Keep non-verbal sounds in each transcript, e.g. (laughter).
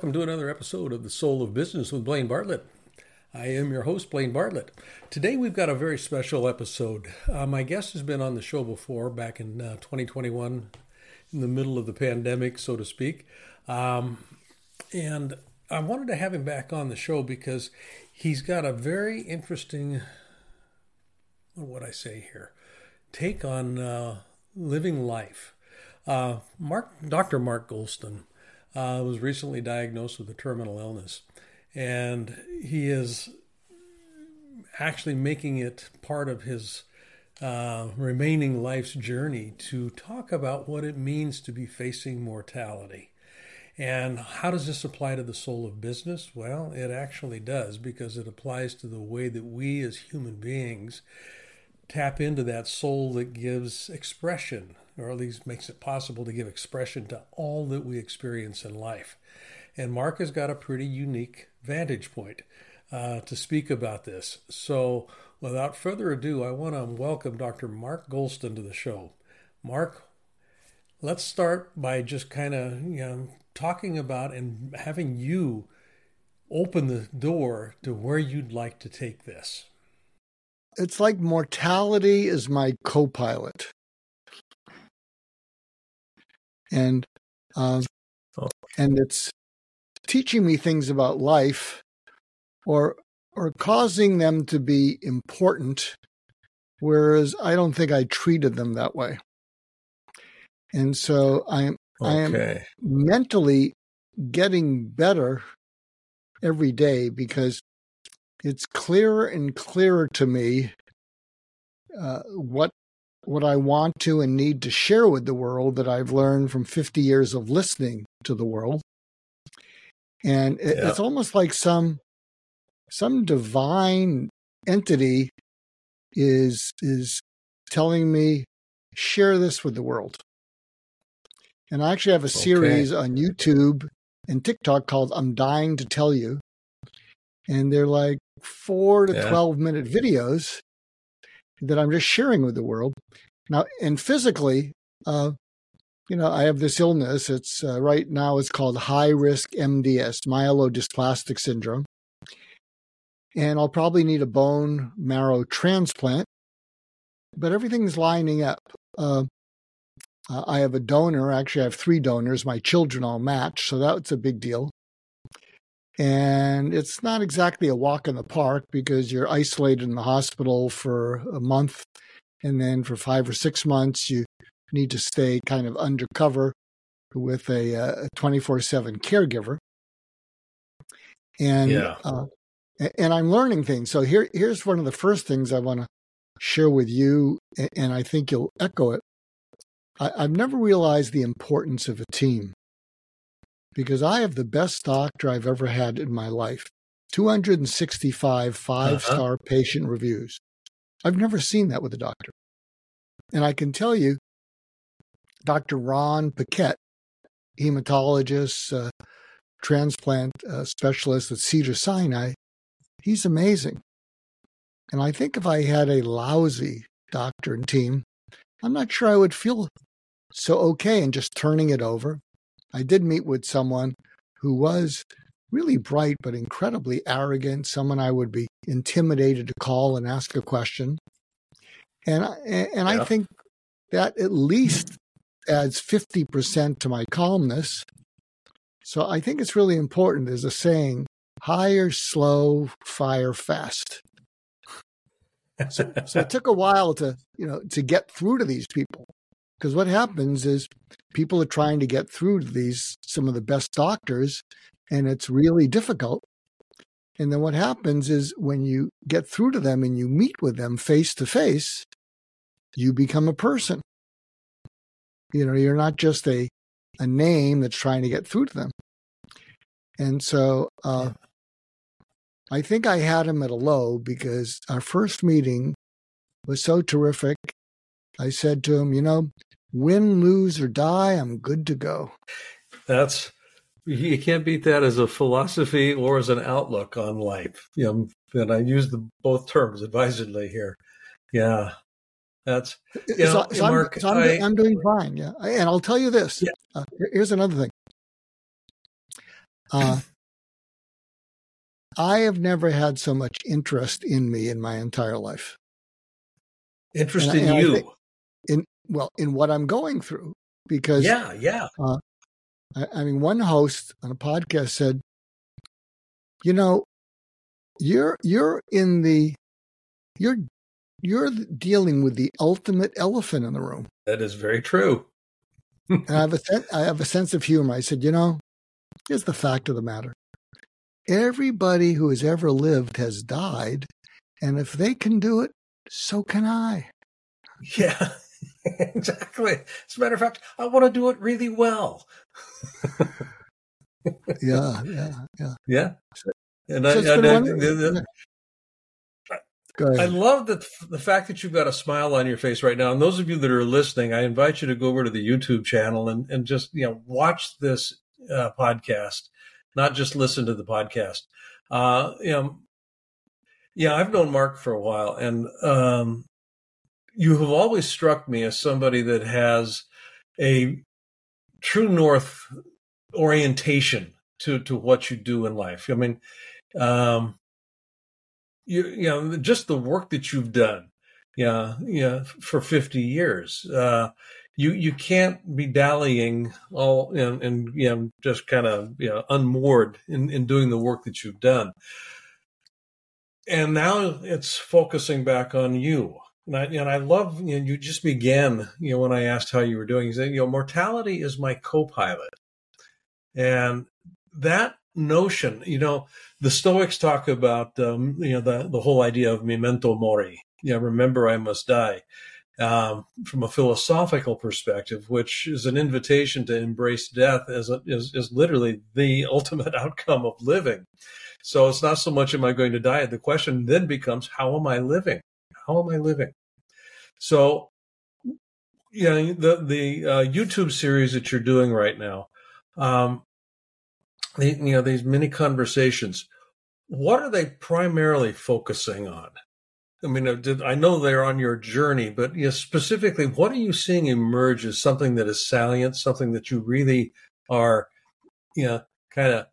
welcome to another episode of The Soul of Business with Blaine Bartlett. I am your host, Blaine Bartlett. Today we've got a very special episode. Uh, my guest has been on the show before, back in uh, 2021, in the middle of the pandemic, so to speak. Um, and I wanted to have him back on the show because he's got a very interesting, what would I say here, take on uh, living life. Uh, Mark, Dr. Mark Goulston uh, was recently diagnosed with a terminal illness, and he is actually making it part of his uh, remaining life's journey to talk about what it means to be facing mortality. And how does this apply to the soul of business? Well, it actually does because it applies to the way that we as human beings tap into that soul that gives expression or at least makes it possible to give expression to all that we experience in life. And Mark has got a pretty unique vantage point uh, to speak about this. So, without further ado, I want to welcome Dr. Mark Goulston to the show. Mark, let's start by just kind of you know talking about and having you open the door to where you'd like to take this. It's like mortality is my co-pilot and um, oh. and it's teaching me things about life or or causing them to be important whereas i don't think i treated them that way and so i'm okay. i am mentally getting better every day because it's clearer and clearer to me uh, what what I want to and need to share with the world that I've learned from 50 years of listening to the world. And it, yeah. it's almost like some some divine entity is is telling me share this with the world. And I actually have a series okay. on YouTube and TikTok called I'm Dying to Tell You. And they're like 4 to yeah. 12 minute videos that I'm just sharing with the world. Now, and physically, uh, you know, I have this illness. It's uh, right now it's called high risk MDS, myelodysplastic syndrome. And I'll probably need a bone marrow transplant, but everything's lining up. Uh, I have a donor. Actually, I have three donors. My children all match, so that's a big deal. And it's not exactly a walk in the park because you're isolated in the hospital for a month. And then for five or six months, you need to stay kind of undercover with a 24 7 caregiver. And, yeah. uh, and I'm learning things. So here, here's one of the first things I want to share with you, and I think you'll echo it. I, I've never realized the importance of a team because I have the best doctor I've ever had in my life 265 five star uh-huh. patient reviews. I've never seen that with a doctor. And I can tell you, Dr. Ron Paquette, hematologist, uh, transplant uh, specialist at Cedar Sinai, he's amazing. And I think if I had a lousy doctor and team, I'm not sure I would feel so okay in just turning it over I did meet with someone who was really bright but incredibly arrogant, someone I would be intimidated to call and ask a question. And and yeah. I think that at least adds 50% to my calmness. So I think it's really important. There's a saying, hire slow, fire fast. So, so it took a while to, you know, to get through to these people. Because what happens is people are trying to get through to these, some of the best doctors, and it's really difficult. And then what happens is when you get through to them and you meet with them face to face, you become a person. You know, you're not just a, a name that's trying to get through to them. And so uh, I think I had him at a low because our first meeting was so terrific. I said to him, you know, win, lose, or die, I'm good to go. That's you can't beat that as a philosophy or as an outlook on life. You know, and I use the both terms advisedly here. Yeah, That's you know, so, so Mark, I'm, so I'm, I, am doing fine. Yeah, and I'll tell you this. Yeah. Uh, here's another thing. Uh, (clears throat) I have never had so much interest in me in my entire life. Interest and, in and you. in well, in what I'm going through, because yeah, yeah. Uh, I, I mean, one host on a podcast said, "You know, you're you're in the you're you're dealing with the ultimate elephant in the room. That is very true. and I have a I have a sense of humor. I said, you know, here's the fact of the matter. Everybody who has ever lived has died, and if they can do it, so can I. (laughs) Yeah, (laughs) exactly. As a matter of fact, I want to do it really well. (laughs) yeah, yeah, yeah. Yeah. And so I, I, I, I love the the fact that you've got a smile on your face right now. And those of you that are listening, I invite you to go over to the YouTube channel and, and just you know watch this uh, podcast, not just listen to the podcast. Uh, you know, yeah, I've known Mark for a while, and um, you have always struck me as somebody that has a true north orientation to to what you do in life. I mean, um, you, you know, just the work that you've done, yeah, yeah, for 50 years. Uh, you, you can't be dallying all and, and you know, just kind of, you know, unmoored in, in doing the work that you've done. And now it's focusing back on you. And I, and I love, you know, you just began, you know, when I asked how you were doing, you said, you know, mortality is my co-pilot. And that notion. You know, the Stoics talk about um, you know the the whole idea of memento mori. Yeah, remember I must die. Um, from a philosophical perspective, which is an invitation to embrace death as a, is literally the (laughs) ultimate outcome of living. So it's not so much am I going to die. The question then becomes how am I living? How am I living? So, know, the the uh, YouTube series that you're doing right now, um, you know these mini conversations what are they primarily focusing on? I mean uh, i know they're on your journey but you know, specifically what are you seeing emerge as something that is salient something that you really are you know kind of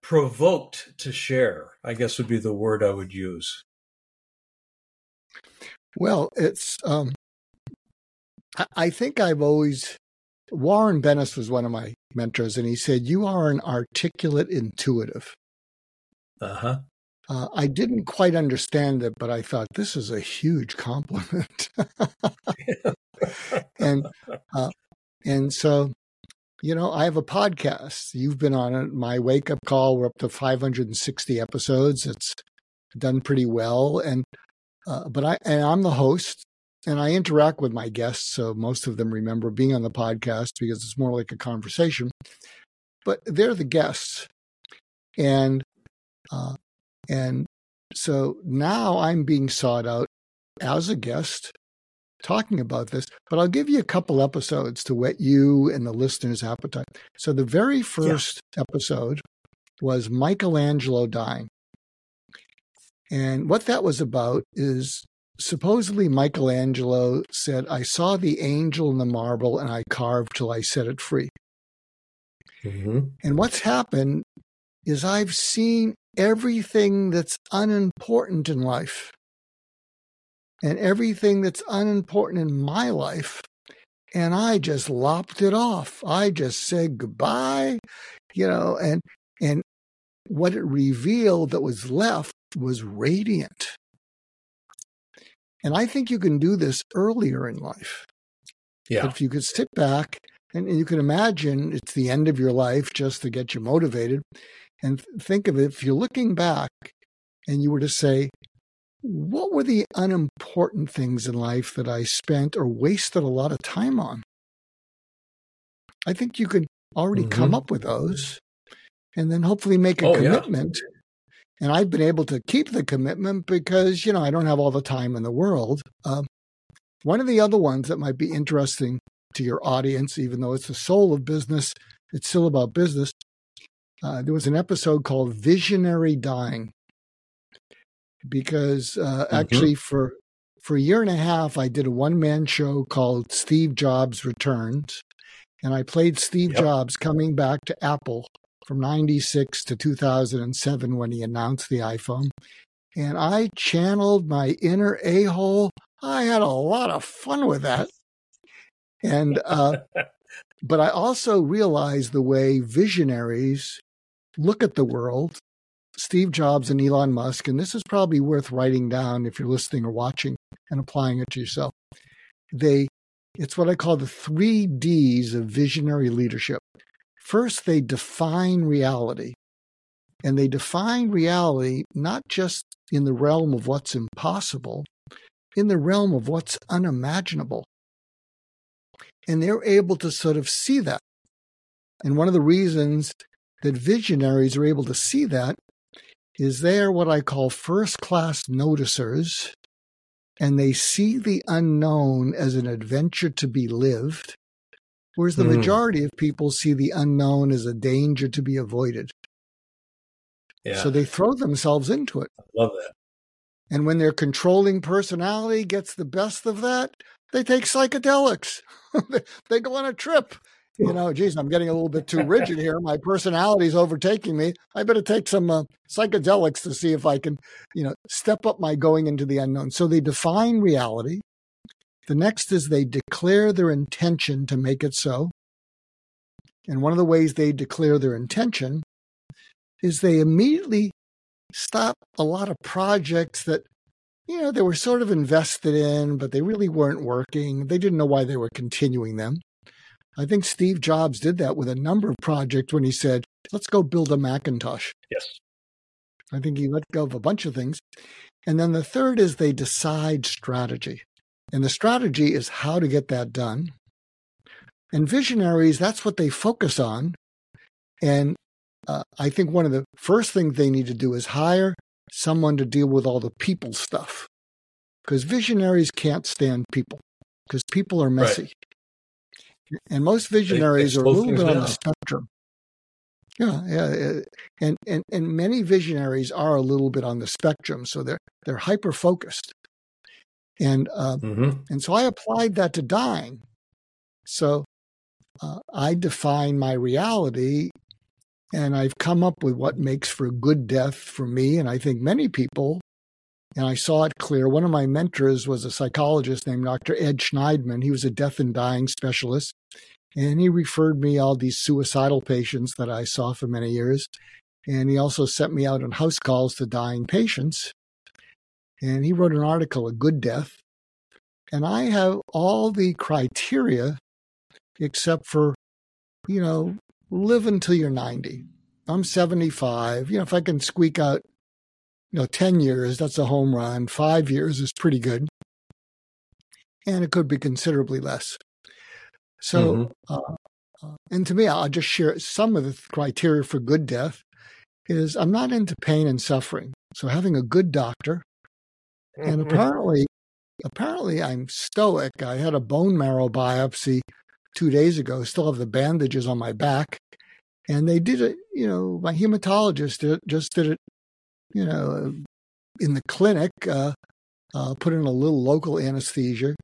provoked to share i guess would be the word i would use well it's um i think i've always warren bennis was one of my mentors, and he said, You are an articulate intuitive. Uh-huh. Uh, I didn't quite understand it, but I thought this is a huge compliment. (laughs) and uh, and so, you know, I have a podcast. You've been on it. My wake up call. We're up to 560 episodes. It's done pretty well, and uh, but I and I'm the host and I interact with my guests, so most of them remember being on the podcast because it's more like a conversation. But they're the guests, and uh, and so now I'm being sought out as a guest talking about this. But I'll give you a couple episodes to whet you and the listeners' appetite. So the very first yeah. episode was Michelangelo dying. And what that was about is supposedly Michelangelo said, I saw the angel in the marble and I carved till I set it free. Mm-hmm. And what's happened is I've seen everything that's unimportant in life and everything that's unimportant in my life. And I just lopped it off. I just said goodbye, you know, and, and what it revealed that was left was radiant. And I think you can do this earlier in life. Yeah. But if you could sit back and, and you can imagine it's the end of your life just to get you motivated and think of it if you're looking back and you were to say, what were the unimportant things in life that I spent or wasted a lot of time on? I think you could already mm-hmm. come up with those and then hopefully make a oh, commitment yeah. And I've been able to keep the commitment because, you know, I don't have all the time in the world. Uh, one of the other ones that might be interesting to your audience, even though it's the soul of business, it's still about business. Uh, there was an episode called Visionary Dying because uh, mm-hmm. actually for for a year and a half, I did a one man show called Steve Jobs Returns. And I played Steve yep. Jobs coming back to Apple from 96 to 2007 when he announced the iPhone. And I channeled my inner a hole. I had a lot of fun with that. And, (laughs) uh, but I also realized the way visionaries look at the world Steve Jobs and Elon Musk, and this is probably worth writing down if you're listening or watching and applying it to yourself. They, it's what I call the three D's of visionary leadership. First, they define reality. And they define reality not just in the realm of what's impossible, in the realm of what's unimaginable. And they're able to sort of see that. And one of the reasons that visionaries are able to see that is they are what I call first class noticers, and they see the unknown as an adventure to be lived, whereas the mm. majority of people see the unknown as a danger to be avoided. Yeah. So they throw themselves into it. I love that. And when their controlling personality gets the best of that, they take psychedelics. (laughs) they go on a trip you know, geez, I'm getting a little bit too rigid here. My personality is overtaking me. I better take some uh, psychedelics to see if I can, you know, step up my going into the unknown. So they define reality. The next is they declare their intention to make it so. And one of the ways they declare their intention is they immediately stop a lot of projects that, you know, they were sort of invested in, but they really weren't working. They didn't know why they were continuing them. I think Steve Jobs did that with a number of projects when he said, let's go build a Macintosh. Yes. I think he let go of a bunch of things. And then the third is they decide strategy. And the strategy is how to get that done. And visionaries, that's what they focus on. And uh, I think one of the first things they need to do is hire someone to deal with all the people stuff. Because visionaries can't stand people, because people are messy. Right. And most visionaries they, they are a little bit down. on the spectrum. Yeah, yeah, and and and many visionaries are a little bit on the spectrum, so they're they're hyper focused, and uh, mm-hmm. and so I applied that to dying. So uh, I define my reality, and I've come up with what makes for a good death for me, and I think many people and I saw it clear. One of my mentors was a psychologist named Dr. Ed Shneidman. He was a death and dying specialist, and he referred me all these suicidal patients that I saw for many years. And he also sent me out on house calls to dying patients. And he wrote an article, A Good Death. And I have all the criteria except for, you know, live until you're 90. I'm 75. You know, if I can squeak out you know, 10 years, that's a home run. Five years is pretty good. And it could be considerably less. So, mm-hmm. uh, uh, and to me, I'll just share some of the criteria for good death is I'm not into pain and suffering. So having a good doctor. And apparently, apparently I'm stoic. I had a bone marrow biopsy two days ago. Still have the bandages on my back, and they did it. You know, my hematologist did, just did it you know, in the clinic, uh, uh, put in a little local anesthesia,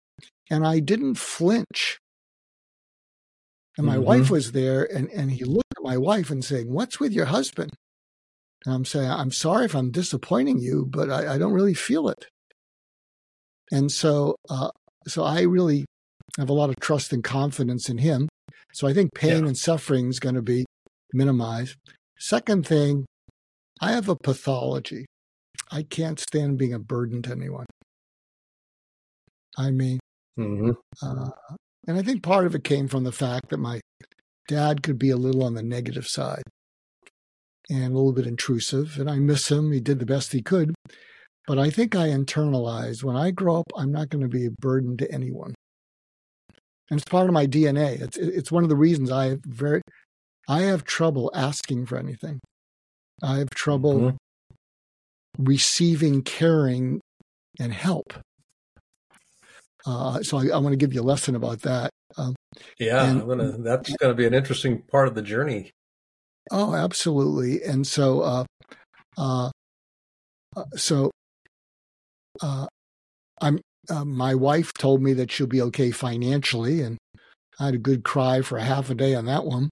and I didn't flinch. And my mm-hmm. wife was there, and, and he looked at my wife and saying, What's with your husband? And I'm saying, I'm sorry if I'm disappointing you, but I, I don't really feel it. And so, uh, so I really have a lot of trust and confidence in him. So I think pain yeah. and suffering is going to be minimized. Second thing, I have a pathology. I can't stand being a burden to anyone. I mean, mm-hmm. uh, and I think part of it came from the fact that my dad could be a little on the negative side and a little bit intrusive. And I miss him. He did the best he could. But I think I internalized when I grow up, I'm not going to be a burden to anyone. And it's part of my DNA. It's it's one of the reasons I have very I have trouble asking for anything. I have trouble mm-hmm. receiving caring and help. Uh, so I, I want to give you a lesson about that. Um, yeah, and, gonna, that's going to be an interesting part of the journey. Oh, absolutely. And so, uh, uh, uh so, uh, I'm uh, my wife told me that she'll be okay financially, and I had a good cry for a half a day on that one.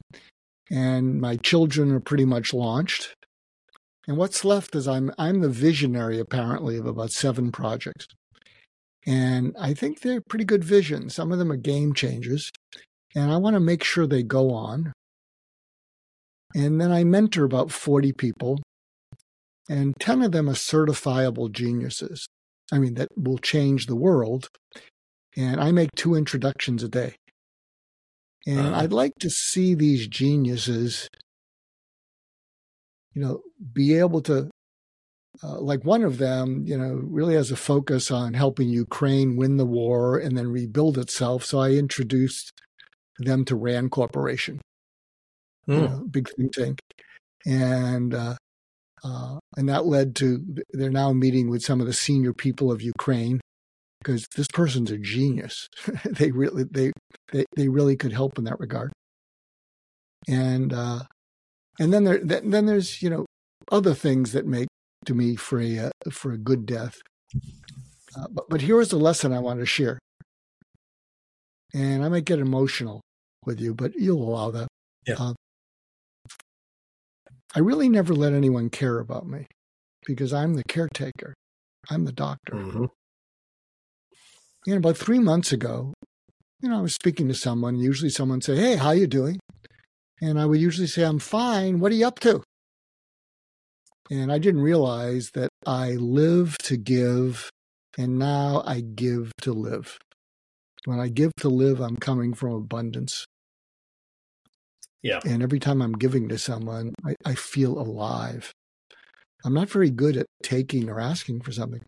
And my children are pretty much launched. And what's left is I'm I'm the visionary apparently of about seven projects. And I think they're pretty good visions. Some of them are game changers. And I want to make sure they go on. And then I mentor about 40 people, and 10 of them are certifiable geniuses. I mean, that will change the world. And I make two introductions a day. And uh-huh. I'd like to see these geniuses, you know, be able to, uh, like one of them, you know, really has a focus on helping Ukraine win the war and then rebuild itself. So I introduced them to Rand Corporation, mm. you hmm. know, big think tank. And uh, uh, and that led to they're now meeting with some of the senior people of Ukraine because this person's a genius. (laughs) they really they, they they really could help in that regard. And uh, and then there then there's you know other things that make to me for a uh, for a good death. Uh, but but here is the lesson I want to share. And I might get emotional with you, but you'll allow that. Yeah. Uh, I really never let anyone care about me because I'm the caretaker. I'm the doctor. Mm-hmm. Know, about three months ago, you know, I was speaking to someone. Usually, someone say, "Hey, how you doing?" And I would usually say, "I'm fine. What are you up to?" And I didn't realize that I live to give, and now I give to live. When I give to live, I'm coming from abundance. Yeah. And every time I'm giving to someone, I, I feel alive. I'm not very good at taking or asking for something.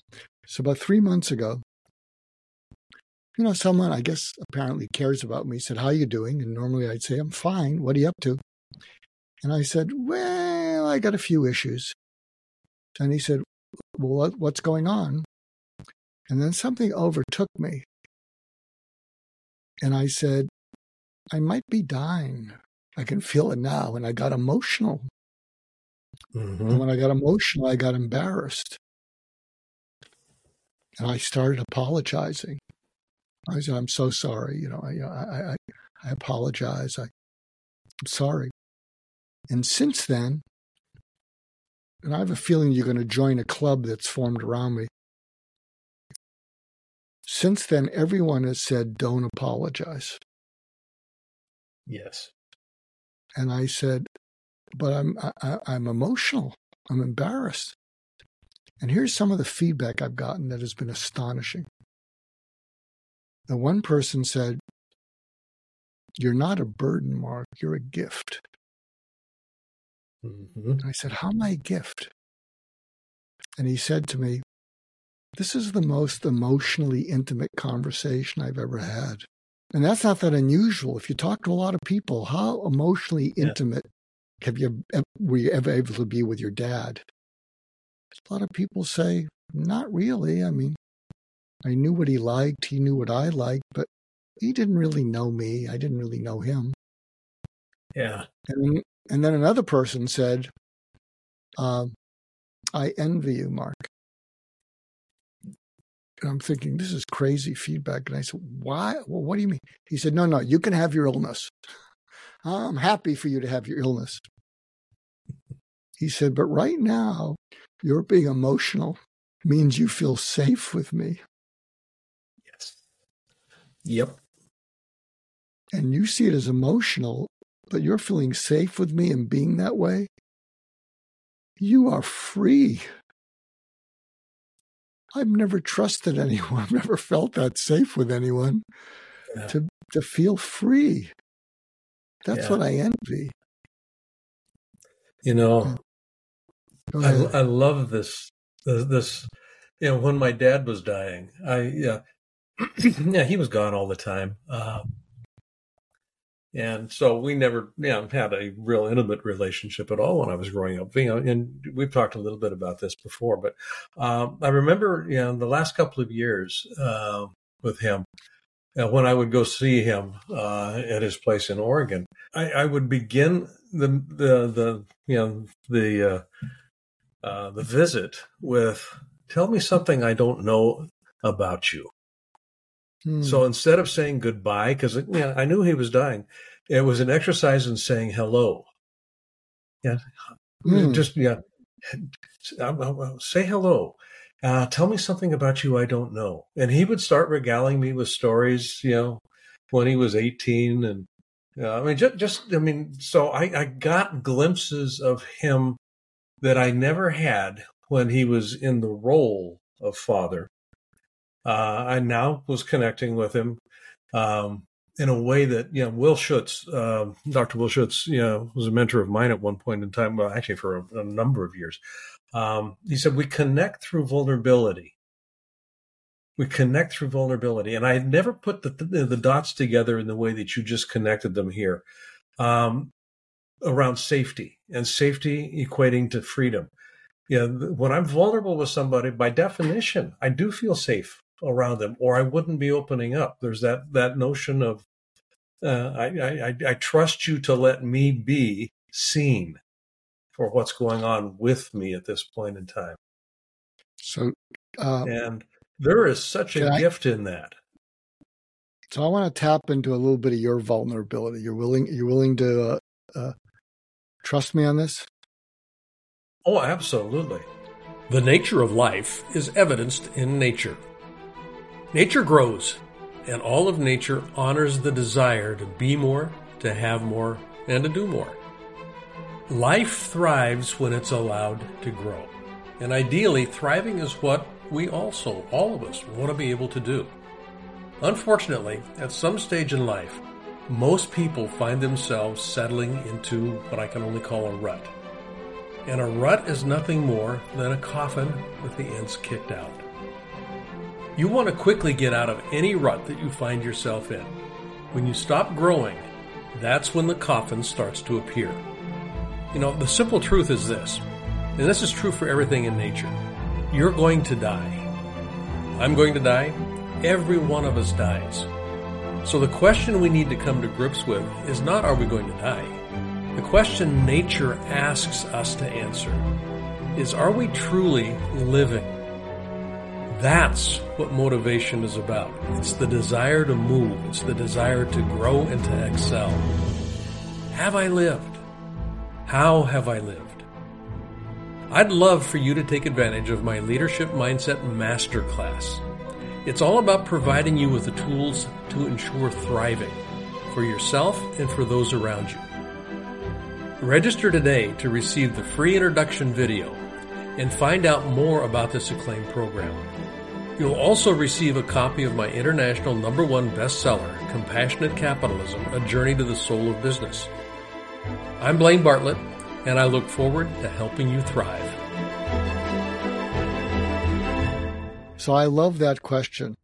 So about three months ago, you know, someone I guess apparently cares about me said, How are you doing? And normally I'd say, I'm fine. What are you up to? And I said, Well, I got a few issues. And he said, Well, what's going on? And then something overtook me. And I said, I might be dying. I can feel it now. And I got emotional. Mm-hmm. And when I got emotional, I got embarrassed. And I started apologizing. I said, I'm so sorry. You know, I, I, I, I apologize. I, I'm sorry. And since then, and I have a feeling you're going to join a club that's formed around me. Since then, everyone has said, don't apologize. Yes. And I said, but I'm I, I'm emotional. I'm embarrassed. And here's some of the feedback I've gotten that has been astonishing. The one person said, You're not a burden, Mark, you're a gift. Mm-hmm. I said, How am I a gift? And he said to me, This is the most emotionally intimate conversation I've ever had. And that's not that unusual. If you talk to a lot of people, how emotionally yeah. intimate have you were you ever able to be with your dad? A lot of people say, not really. I mean, I knew what he liked, he knew what I liked, but he didn't really know me. I didn't really know him. Yeah. And and then another person said, uh, "I envy you, Mark." And I'm thinking, this is crazy feedback. And I said, why? Well, what do you mean? He said, no, no, you can have your illness. I'm happy for you to have your illness. He said, but right now, your being emotional means you feel safe with me. Yes. Yep. And you see it as emotional, but you're feeling safe with me and being that way. You are free. I've never trusted (laughs) anyone. I've never felt that safe with anyone yeah. to to feel free. That's yeah. what I envy. You know, I, I love this, this. You know, when my dad was dying, I yeah, (clears throat) yeah, he was gone all the time. Uh, and so we never you know, had a real intimate relationship at all when I was growing up. You know, and we've talked a little bit about this before, but um, I remember you know the last couple of years uh, with him. Uh, when I would go see him uh, at his place in Oregon, I, I, would begin the the the you know the uh, uh, the visit with "Tell me something I don't know about you." Hmm. So instead of saying goodbye, because yeah, I knew he was dying, it was an exercise in saying hello. Yeah, hmm. just yeah, say hello. Uh, tell me something about you I don't know. And he would start regaling me with stories, you know, when he was 18 and I mean, just, just, I mean, so I, I got glimpses of him that I never had when he was in the role of father. Uh, I now was connecting with him um, in a way that, you know, Will Schutz, uh, Dr. Will Schutz, you know, was a mentor of mine at one point in time, well, actually for a, a number of years. Um, he said, we connect through vulnerability we connect through vulnerability. And I had never put the, the, the dots together in the way that you just connected them here um, around safety and safety equating to freedom. Yeah, when I'm vulnerable with somebody, by definition, I do feel safe around them, or I wouldn't be opening up. There's that that notion of uh, I, I I trust you to let me be seen for what's going on with me at this point in time. So, uh, and there is such a gift in that. So I want to tap into a little bit of your vulnerability. You're willing. You're willing to uh, uh, trust me on this. Oh, absolutely. The nature of life is evidenced in nature. Nature grows, and all of nature honors the desire to be more, to have more, and to do more. Life thrives when it's allowed to grow. And ideally, thriving is what we also, all of us, want to be able to do. Unfortunately, at some stage in life, most people find themselves settling into what I can only call a rut. And a rut is nothing more than a coffin with the ends kicked out. You want to quickly get out of any rut that you find yourself in. When you stop growing, that's when the coffin starts to appear. You know, the simple truth is this, and this is true for everything in nature. You're going to die. I'm going to die. Every one of us dies. So the question we need to come to grips with is not are we going to die? The question nature asks us to answer is are we truly living? That's what motivation is about. It's the desire to move. It's the desire to grow and to excel. Have I lived? How have I lived? I'd love for you to take advantage of my Leadership Mindset Masterclass. It's all about providing you with the tools to ensure thriving for yourself and for those around you. Register today to receive the free introduction video and find out more about this acclaimed program. You'll also receive a copy of my international number one bestseller, Compassionate Capitalism, A Journey to the Soul of Business. I'm Blaine Bartlett and I look forward to helping you thrive. So I love that question.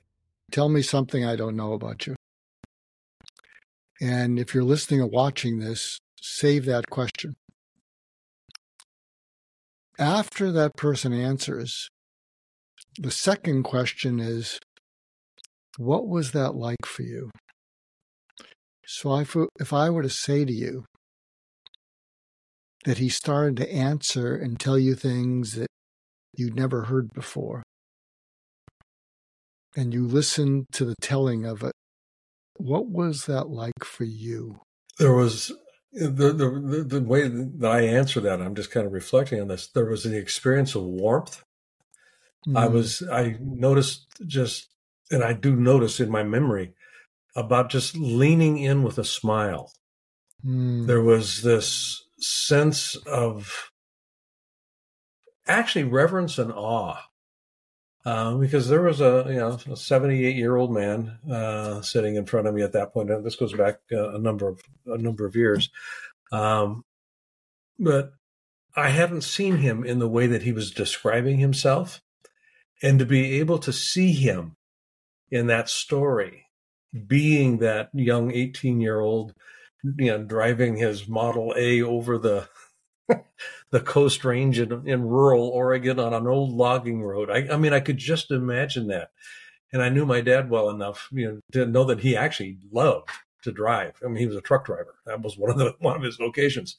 Tell me something I don't know about you. And if you're listening or watching this, save that question. After that person answers, the second question is, what was that like for you? So if, if I were to say to you, that he started to answer and tell you things that you'd never heard before. And you listened to the telling of it. What was that like for you? There was the, the, the way that I answer that, I'm just kind of reflecting on this. There was the experience of warmth. Mm. I was, I noticed just, and I do notice in my memory about just leaning in with a smile. Mm. There was this sense of actually reverence and awe. Uh, because there was a you know a 78 year old man uh, sitting in front of me at that point. This goes back uh, a number of a number of years, um, but I hadn't seen him in the way that he was describing himself, and to be able to see him in that story, being that young 18 year old you know, driving his Model A over the (laughs) the Coast Range in, in rural Oregon on an old logging road. I, I mean, I could just imagine that. And I knew my dad well enough, you know, to know that he actually loved to drive. I mean, he was a truck driver. That was one of the (laughs) one of his vocations.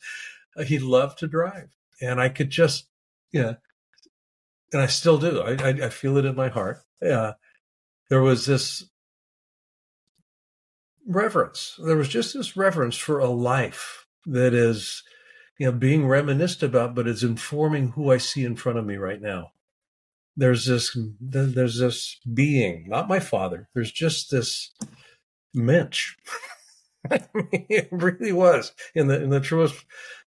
Uh, he loved to drive, and I could just, yeah, and I still do. I I, I feel it in my heart. Yeah, there was this reverence. There was just this reverence for a life that is, you know, being reminisced about, but is informing who I see in front of me right now. There's this, there's this being, not my father. There's just this mensch. (laughs) it really was in the in the truest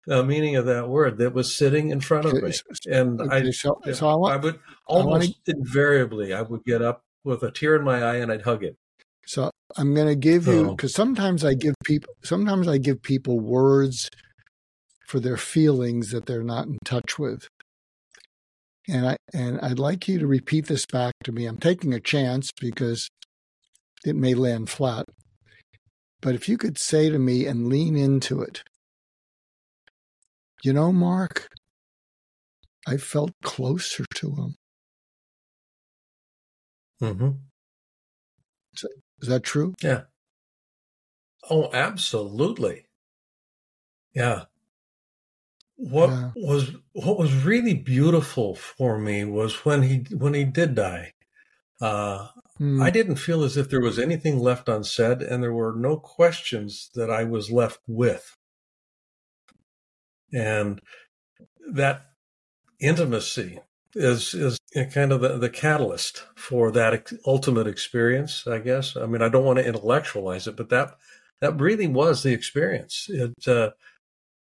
uh, meaning of that word that was sitting in front of me, and I, so, so I, want, I would almost I to, invariably I would get up with a tear in my eye and I'd hug it. So I'm going to give you because sometimes I give people sometimes I give people words for their feelings that they're not in touch with. And I and I'd like you to repeat this back to me. I'm taking a chance because it may land flat. But if you could say to me and lean into it, you know, Mark, I felt closer to him. Mm-hmm. Is that true? Yeah. Oh, absolutely. Yeah. What yeah. was what was really beautiful for me was when he when he did die. Uh, mm. I didn't feel as if there was anything left unsaid, and there were no questions that I was left with. And that intimacy is is kind of the, the catalyst for that ultimate experience, I guess. I mean, I don't want to intellectualize it, but that that really was the experience. It, uh,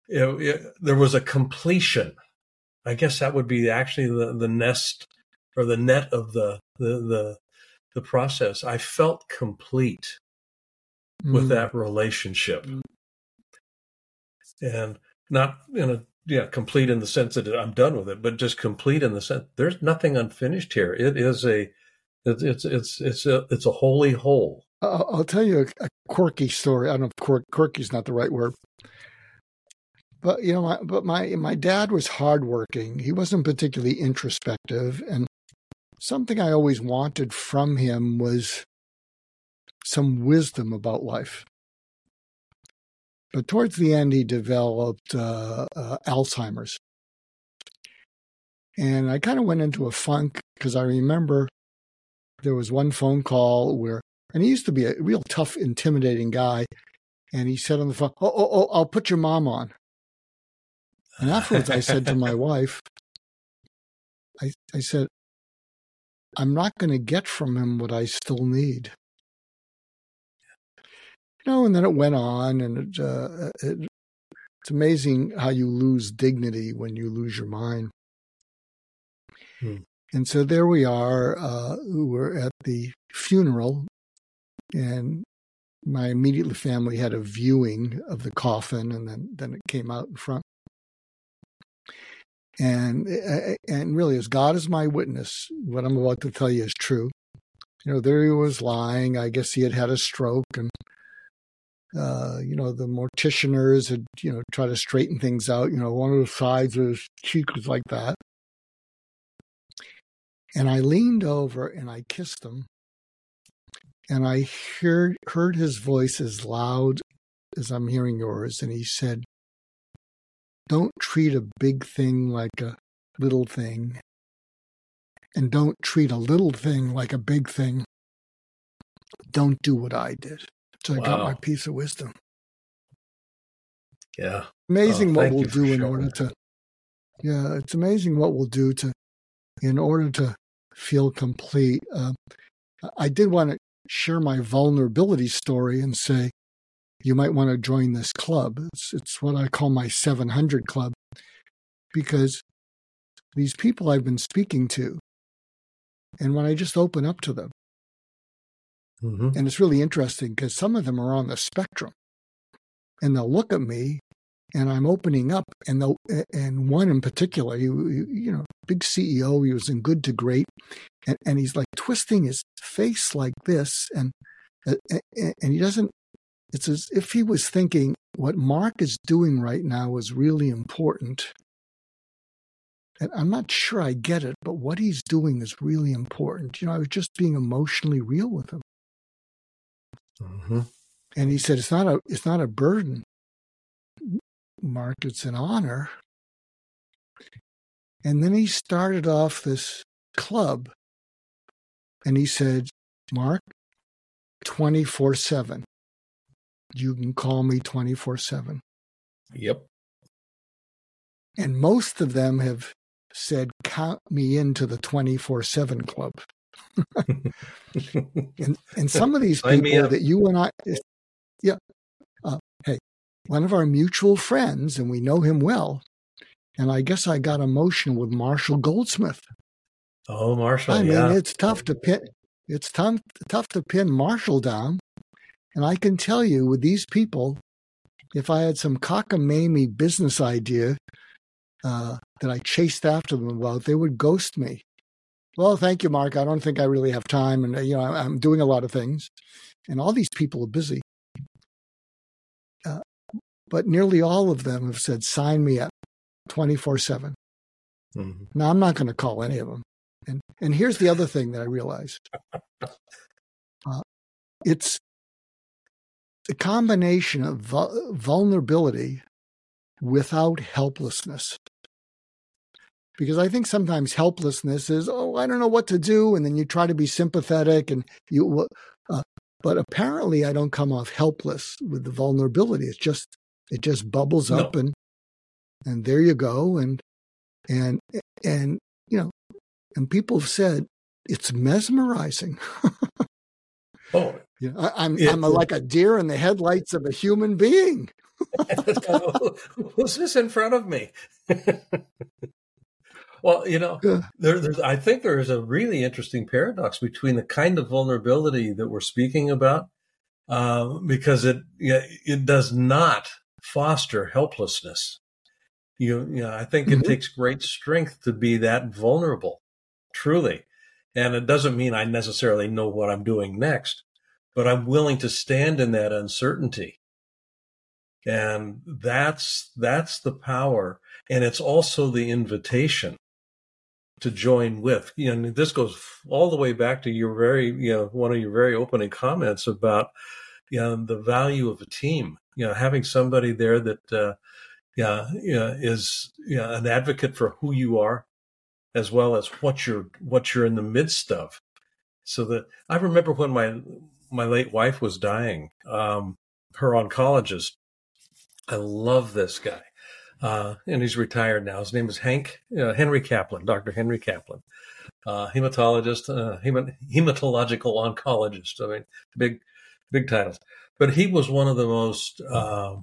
it, it, there was a completion. I guess that would be actually the, the nest or the net of the the the, the process. I felt complete mm. with that relationship, mm. and not in a yeah, complete in the sense that I'm done with it, but just complete in the sense there's nothing unfinished here. It is a, it's it's it's it's a it's a holy whole. I'll tell you a, a quirky story. I don't know if quirk, quirky is not the right word, but you know, my, but my my dad was hardworking. He wasn't particularly introspective, and something I always wanted from him was some wisdom about life. But towards the end, he developed uh, uh, Alzheimer's. And I kind of went into a funk because I remember there was one phone call where, and he used to be a real tough, intimidating guy. And he said on the phone, Oh, oh, oh I'll put your mom on. And afterwards, I said to my (laughs) wife, I, I said, I'm not going to get from him what I still need you know, and then it went on, and it, uh, it, it's amazing how you lose dignity when you lose your mind. Hmm. And so there we are. Uh, we're at the funeral, and my immediate family had a viewing of the coffin, and then then it came out in front. And and really, as God is my witness, what I'm about to tell you is true. You know, there he was lying. I guess he had had a stroke, and uh, you know, the morticianers had, you know, try to straighten things out. You know, one of the sides of his cheek was like that. And I leaned over and I kissed him. And I heard heard his voice as loud as I'm hearing yours. And he said, Don't treat a big thing like a little thing. And don't treat a little thing like a big thing. Don't do what I did. So I wow. got my piece of wisdom. Yeah. Amazing oh, what we'll do in order to Yeah, it's amazing what we'll do to in order to feel complete. Uh, I did want to share my vulnerability story and say you might want to join this club. It's it's what I call my 700 club because these people I've been speaking to and when I just open up to them Mm-hmm. And it's really interesting because some of them are on the spectrum and they'll look at me and I'm opening up and they'll, and one in particular, he, you know, big CEO, he was in good to great. And, and he's like twisting his face like this. And, and he doesn't, it's as if he was thinking what Mark is doing right now is really important. And I'm not sure I get it, but what he's doing is really important. You know, I was just being emotionally real with him. Mm-hmm. And he said, "It's not a it's not a burden, Mark. It's an honor." And then he started off this club, and he said, "Mark, twenty four seven. you can call me 24 7. Yep. And most of them have said, count me into the 24 7 club. And, and some of these people that you and I, yeah, uh, hey, one of our mutual friends, and we know him well, and I guess I got emotional with Marshall Goldsmith. Oh, Marshall! I mean, yeah. it's tough to pin. It's tough tough to pin Marshall down, and I can tell you with these people, if I had some cockamamie business idea uh, that I chased after them about, they would ghost me. Well, thank you, Mark. I don't think I really have time, and you know, I'm doing a lot of things, and all these people are busy. Uh, but nearly all of them have said, "Sign me up, twenty four 7 mm-hmm. Now, I'm not going to call any of them. And and here's the other thing that I realized: (laughs) uh, it's a combination of vulnerability without helplessness. Because I think sometimes helplessness is, oh, I don't know what to do, and then you try to be sympathetic, and you. Uh, but apparently, I don't come off helpless with the vulnerability. It's just it just bubbles no. up, and and there you go, and and and you know and people have said it's mesmerizing. (laughs) oh, yeah, I, am I'm, I'm a, like a deer in the headlights of a human being. (laughs) Who's this in front of me? (laughs) well, you know, there, there's, I think there is a really interesting paradox between the kind of vulnerability that we're speaking about, uh, because it it does not foster helplessness. You, you know, I think mm-hmm. it takes great strength to be that vulnerable truly. And it doesn't mean I necessarily know what I'm doing next, but I'm willing to stand in that uncertainty. And that's, that's the power. And it's also the invitation to join with. You know, this goes all the way back to your very, you know, one of your very opening comments about, you know, the value of a team. You know, having somebody there that, uh, yeah, yeah, is yeah, an advocate for who you are, as well as what you're what you're in the midst of. So that I remember when my my late wife was dying, um, her oncologist. I love this guy, uh, and he's retired now. His name is Hank uh, Henry Kaplan, Dr. Henry Kaplan, uh, hematologist, uh, hemat- hematological oncologist. I mean, big big titles. But he was one of the most uh,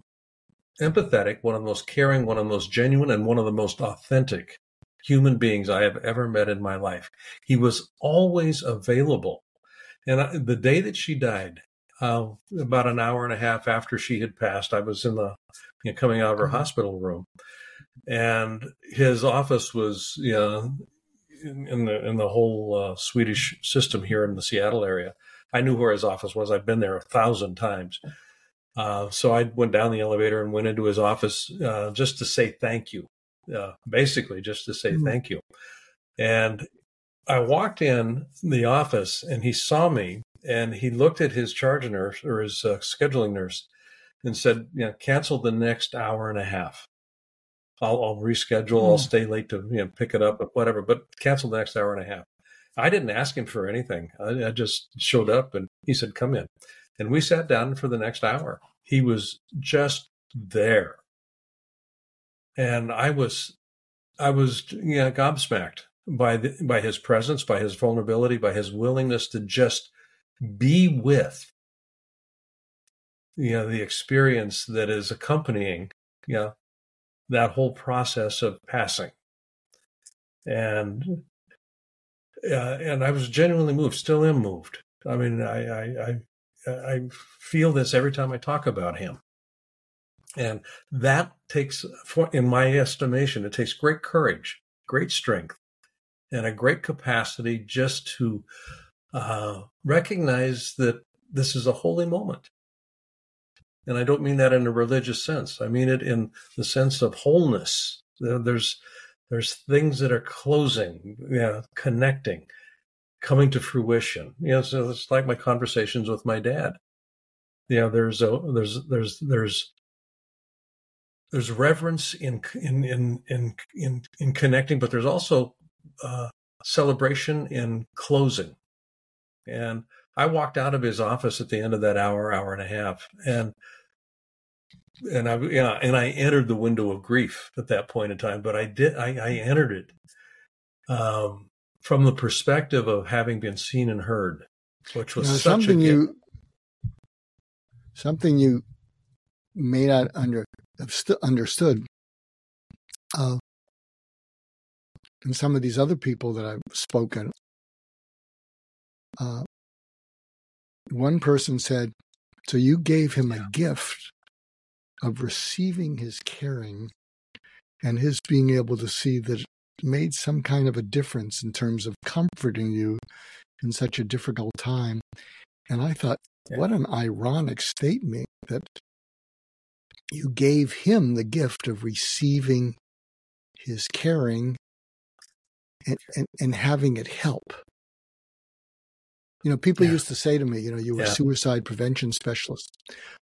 empathetic, one of the most caring, one of the most genuine, and one of the most authentic human beings I have ever met in my life. He was always available. And I, the day that she died, uh, about an hour and a half after she had passed, I was in the you know, coming out of her mm-hmm. hospital room, and his office was you know, in, in the in the whole uh, Swedish system here in the Seattle area. I knew where his office was. I'd been there a thousand times. Uh, so I went down the elevator and went into his office uh, just to say thank you uh, basically just to say mm-hmm. thank you. And I walked in the office and he saw me and he looked at his charge nurse or his uh, scheduling nurse and said, you know, cancel the next hour and a half. I'll, I'll reschedule. Mm. I'll hmm. stay late to you know pick it up, whatever. But cancel the next hour and a half. I didn't ask him for anything. I, I just showed up and he said, "Come in," and we sat down for the next hour. He was just there and I was, I was, you know, gobsmacked by the, by his presence, by his vulnerability, by his willingness to just be with, you know, the experience that is accompanying, you know, that whole process of passing. And, uh, and I was genuinely moved, still am moved. I mean, I, I, I, I feel this every time I talk about him. And that takes, in my estimation, it takes great courage, great strength, and a great capacity just to uh, recognize that this is a holy moment. And I don't mean that in a religious sense. I mean it in the sense of wholeness. There's there's things that are closing, you know, connecting, coming to fruition. You know, so it's like my conversations with my dad. You know, there's a there's there's there's there's reverence in in in in in, in connecting, but there's also uh, celebration in closing. And I walked out of his office at the end of that hour, hour and a half, and and I yeah, and I entered the window of grief at that point in time. But I did I, I entered it um, from the perspective of having been seen and heard, which was something you something you may not under have st- understood. Uh, and some of these other people that I've spoken, uh, one person said, "So you gave him a gift of receiving his caring and his being able to see that it made some kind of a difference in terms of comforting you in such a difficult time. And I thought, yeah. what an ironic statement that you gave him the gift of receiving his caring and, and, and having it help. You know, people yeah. used to say to me, you know, you were yeah. a suicide prevention specialist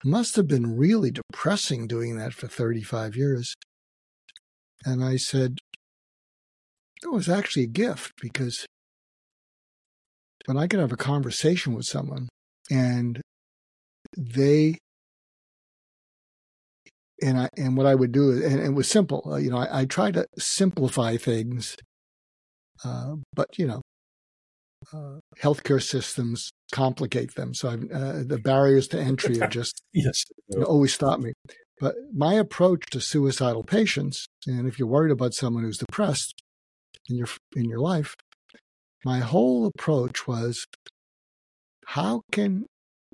must have been really depressing doing that for 35 years. And I said, it was actually a gift because when I could have a conversation with someone and they and I and what I would do and it was simple. Uh, you know, I, I try to simplify things, uh, but you know, uh, healthcare systems complicate them. So uh, the barriers to entry are just (laughs) yes. You know, always stop me. But my approach to suicidal patients, and if you're worried about someone who's depressed in your in your life, my whole approach was, how can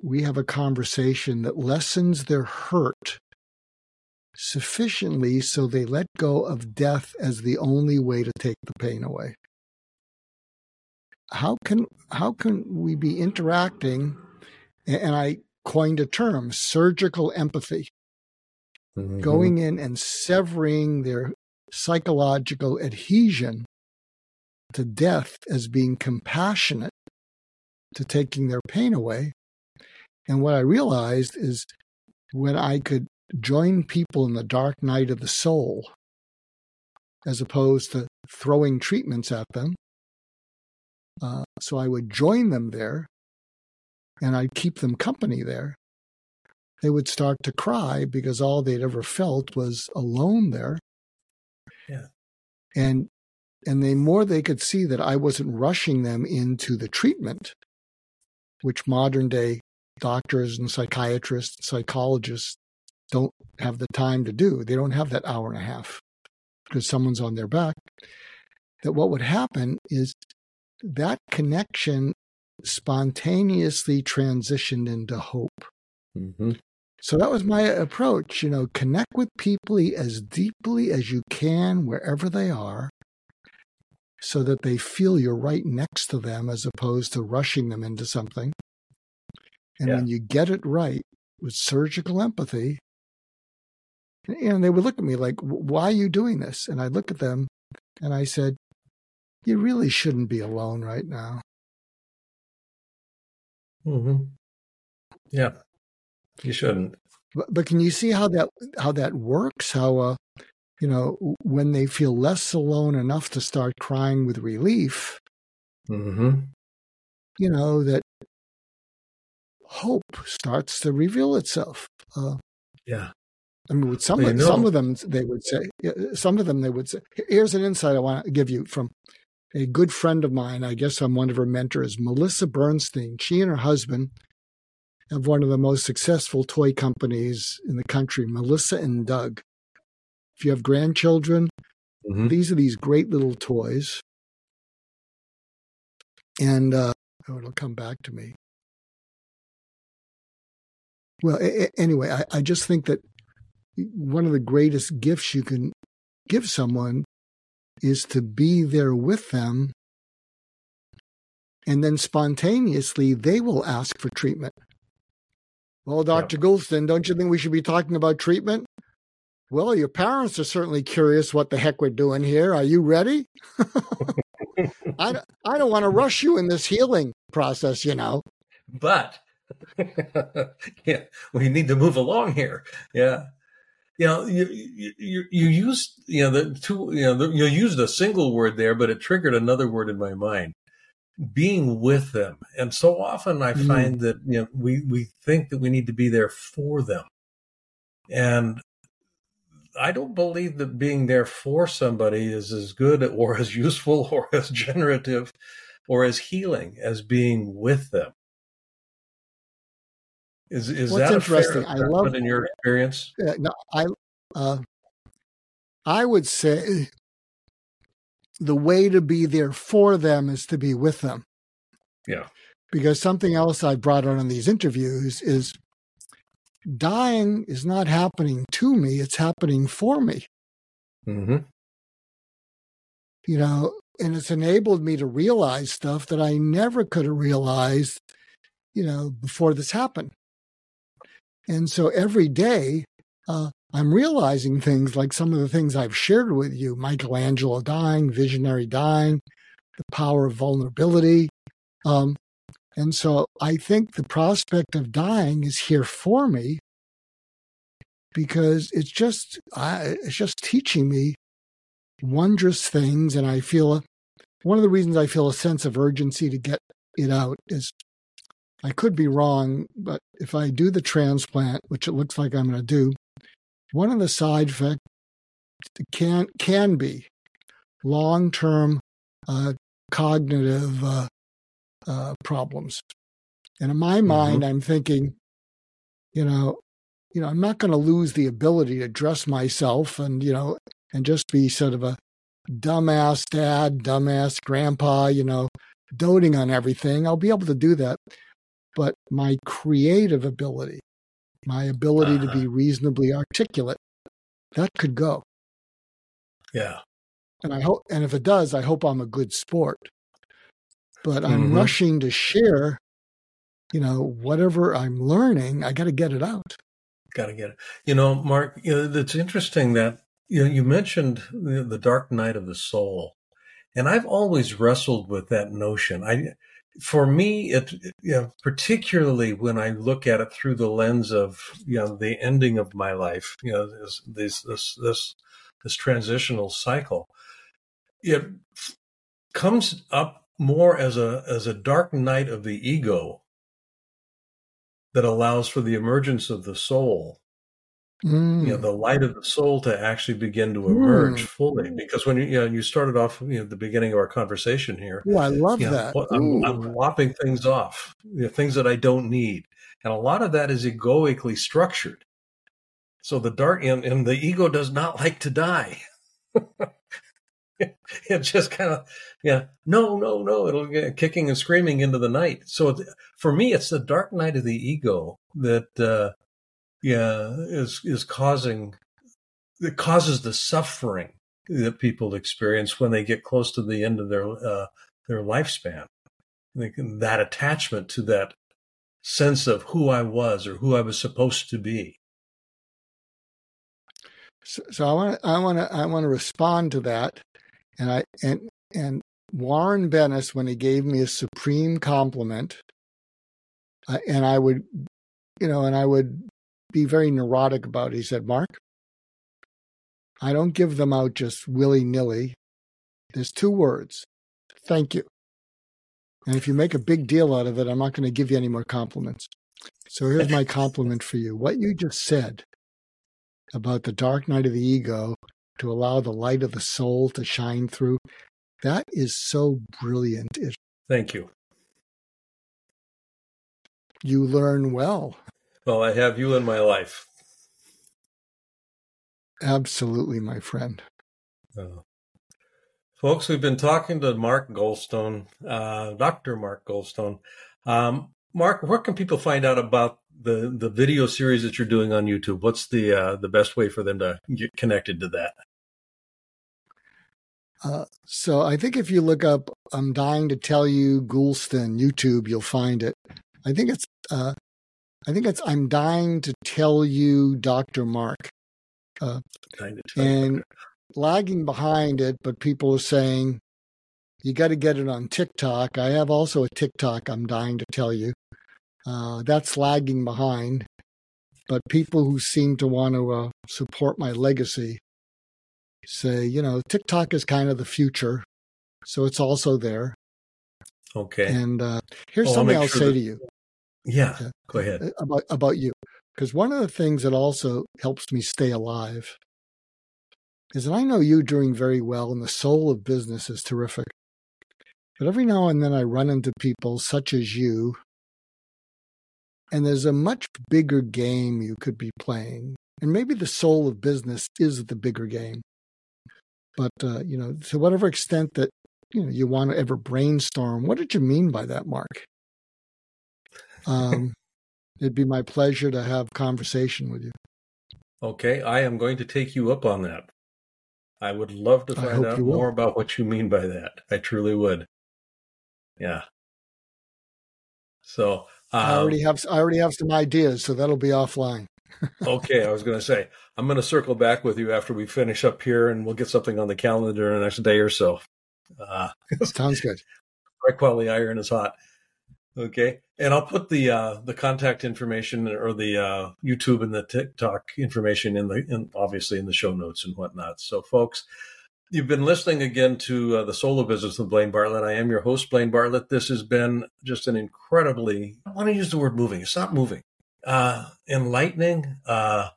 we have a conversation that lessens their hurt sufficiently so they let go of death as the only way to take the pain away? How can how can we be interacting? And I coined a term, surgical empathy, mm-hmm. going in and severing their psychological adhesion to death as being compassionate to taking their pain away. And what I realized is when I could join people in the dark night of the soul, as opposed to throwing treatments at them, uh, so I would join them there and I'd keep them company there. They would start to cry because all they'd ever felt was alone there. Yeah. And and the more they could see that I wasn't rushing them into the treatment, which modern day doctors and psychiatrists, psychologists don't have the time to do. They don't have that hour and a half because someone's on their back. That what would happen is that connection spontaneously transitioned into hope. Mm-hmm. So that was my approach. You know, connect with people as deeply as you can wherever they are so that they feel you're right next to them as opposed to rushing them into something. And yeah. when you get it right with surgical empathy, and they would look at me like, why are you doing this? And I look at them and I said, you really shouldn't be alone right now. Mm-hmm. Yeah, you shouldn't. But, but can you see how that how that works? How uh, you know when they feel less alone enough to start crying with relief. Mm-hmm. You know that hope starts to reveal itself. Uh, yeah. I mean, with some of, some of them, they would say. Some of them, they would say. Here's an insight I want to give you from a good friend of mine, I guess I'm one of her mentors, Melissa Bernstein. She and her husband have one of the most successful toy companies in the country, Melissa and Doug. If you have grandchildren, mm-hmm. these are these great little toys. And uh, oh, it'll come back to me. Well, a- anyway, I, I just think that one of the greatest gifts you can give someone is to be there with them. And then spontaneously, they will ask for treatment. Well, Dr. Goulston, don't you think we should be talking about treatment? Well, your parents are certainly curious what the heck we're doing here. Are you ready? (laughs) I, I don't want to rush you in this healing process, you know. But (laughs) yeah, we need to move along here. Yeah you know, you, you, you used, you know, the two, you know, the, you used a single word there, but it triggered another word in my mind. being with them. And so often I mm. find that you know we we think that we need to be there for them. And I don't believe that being there for somebody is as good or (laughs) as useful or as generative or as healing as being with them. Is is What's that interesting? I love in your experience. Uh, no, I uh, I would say the way to be there for them is to be with them. Yeah. Because something else I brought out in these interviews is dying is not happening to me, it's happening for me. Mm-hmm. You know, and it's enabled me to realize stuff that I never could have realized, you know, before this happened. And so every day, uh, I'm realizing things like some of the things I've shared with you Michelangelo dying, visionary dying, the power of vulnerability. Um, and so I think the prospect of dying is here for me because it's just I, it's just teaching me wondrous things and I feel a, one of the reasons I feel a sense of urgency to get it out is I could be wrong, but if I do the transplant, which it looks like I'm going to do, one of the side effects can can be long term uh, cognitive uh, uh, problems. And in my mm-hmm. mind, I'm thinking, you know, you know, I'm not going to lose the ability to dress myself and you know, and just be sort of a dumbass dad, dumbass grandpa, you know, doting on everything. I'll be able to do that. But my creative ability, my ability uh-huh. to be reasonably articulate, that could go. Yeah. And I hope, and if it does, I hope I'm a good sport. But I'm mm-hmm. rushing to share, you know, whatever I'm learning, I got to get it out. Got to get it. You know, Mark, you know, it's interesting that you know, you mentioned the, the dark night of the soul. And I've always wrestled with that notion. I, for me, it, you know, particularly when I look at it through the lens of, you know, the ending of my life, you know, this, this, this, this, this transitional cycle, it comes up more as a, as a dark night of the ego that allows for the emergence of the soul Mm. you know the light of the soul to actually begin to emerge mm. fully. Because when you, you know you started off you know the beginning of our conversation here oh i love that. know, I'm, I'm, lopping things off you know, things that i don't need. And a lot of that is egoically structured. So the dark and, and the ego does not like to die. (laughs) It just kind of yeah no no no it'll get kicking and screaming into the night. So for me it's the dark night of the ego that uh yeah, is is causing it causes the suffering that people experience when they get close to the end of their uh, their lifespan. That attachment to that sense of who I was or who I was supposed to be. So, so I want I want to I want to respond to that, and I and and Warren Bennis when he gave me a supreme compliment, and I would, you know, and I would be very neurotic about it. He said, Mark, I don't give them out just willy nilly. There's two words thank you. And if you make a big deal out of it, I'm not going to give you any more compliments. So here's my compliment for you. What you just said about the dark night of the ego to allow the light of the soul to shine through, that is so brilliant. It, Thank you. You learn well. Well, I have you in my life. Absolutely, my friend. Uh, folks, we've been talking to Mark Goulston, uh, Dr. Mark Goulston. Um, Mark, where can people find out about the, the video series that you're doing on YouTube? What's the uh, the best way for them to get connected to that? Uh, so I think if you look up "I'm dying to tell you" Goulston YouTube, you'll find it. I think it's uh, I think it's I'm dying to tell you, Dr. Mark. Uh, and lagging behind it, but people are saying you got to get it on TikTok. I have also a TikTok, I'm dying to tell you. Uh, that's lagging behind. But people who seem to want to uh, support my legacy say, you know, TikTok is kind of the future. So it's also there. Okay. And uh, here's oh, something I'll, I'll sure say that, to you. Yeah, go ahead. Uh, about about you, because one of the things that also helps me stay alive is that I know you doing very well, and the soul of business is terrific. But every now and then I run into people such as you, and there's a much bigger game you could be playing. And maybe the soul of business is the bigger game. But, uh, you know, to whatever extent that, you know, you want to ever brainstorm, what did you mean by that, Mark? Um, it'd be my pleasure to have conversation with you. Okay, I am going to take you up on that. I would love to find out more about what you mean by that. I truly would. Yeah. So um, I already have I already have some ideas, so that'll be offline. (laughs) okay, I was going to say I'm going to circle back with you after we finish up here, and we'll get something on the calendar in the next day or so. Uh, Sounds good. (laughs) High quality iron is hot. Okay, and I'll put the uh, the contact information or the uh, YouTube and the TikTok information in the in, obviously in the show notes and whatnot. So, folks, You've been listening again to uh, the Soul of Business with Blaine Bartlett. I am your host, Blaine Bartlett. This has been just an incredibly, I want to use the word moving. It's not moving. Uh, enlightening, uh,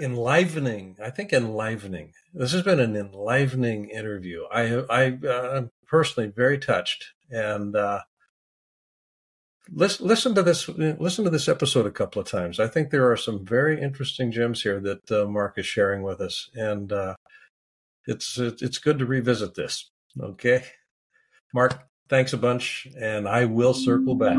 enlivening. I think enlivening. This has been an enlivening interview. I, I, uh, personally very touched and, listen, listen to this, listen to this episode a couple of times. I think there are some very interesting gems here that uh, Mark is sharing with us. And, uh, it's it's good to revisit this. Okay, Mark, thanks a bunch, and I will circle back.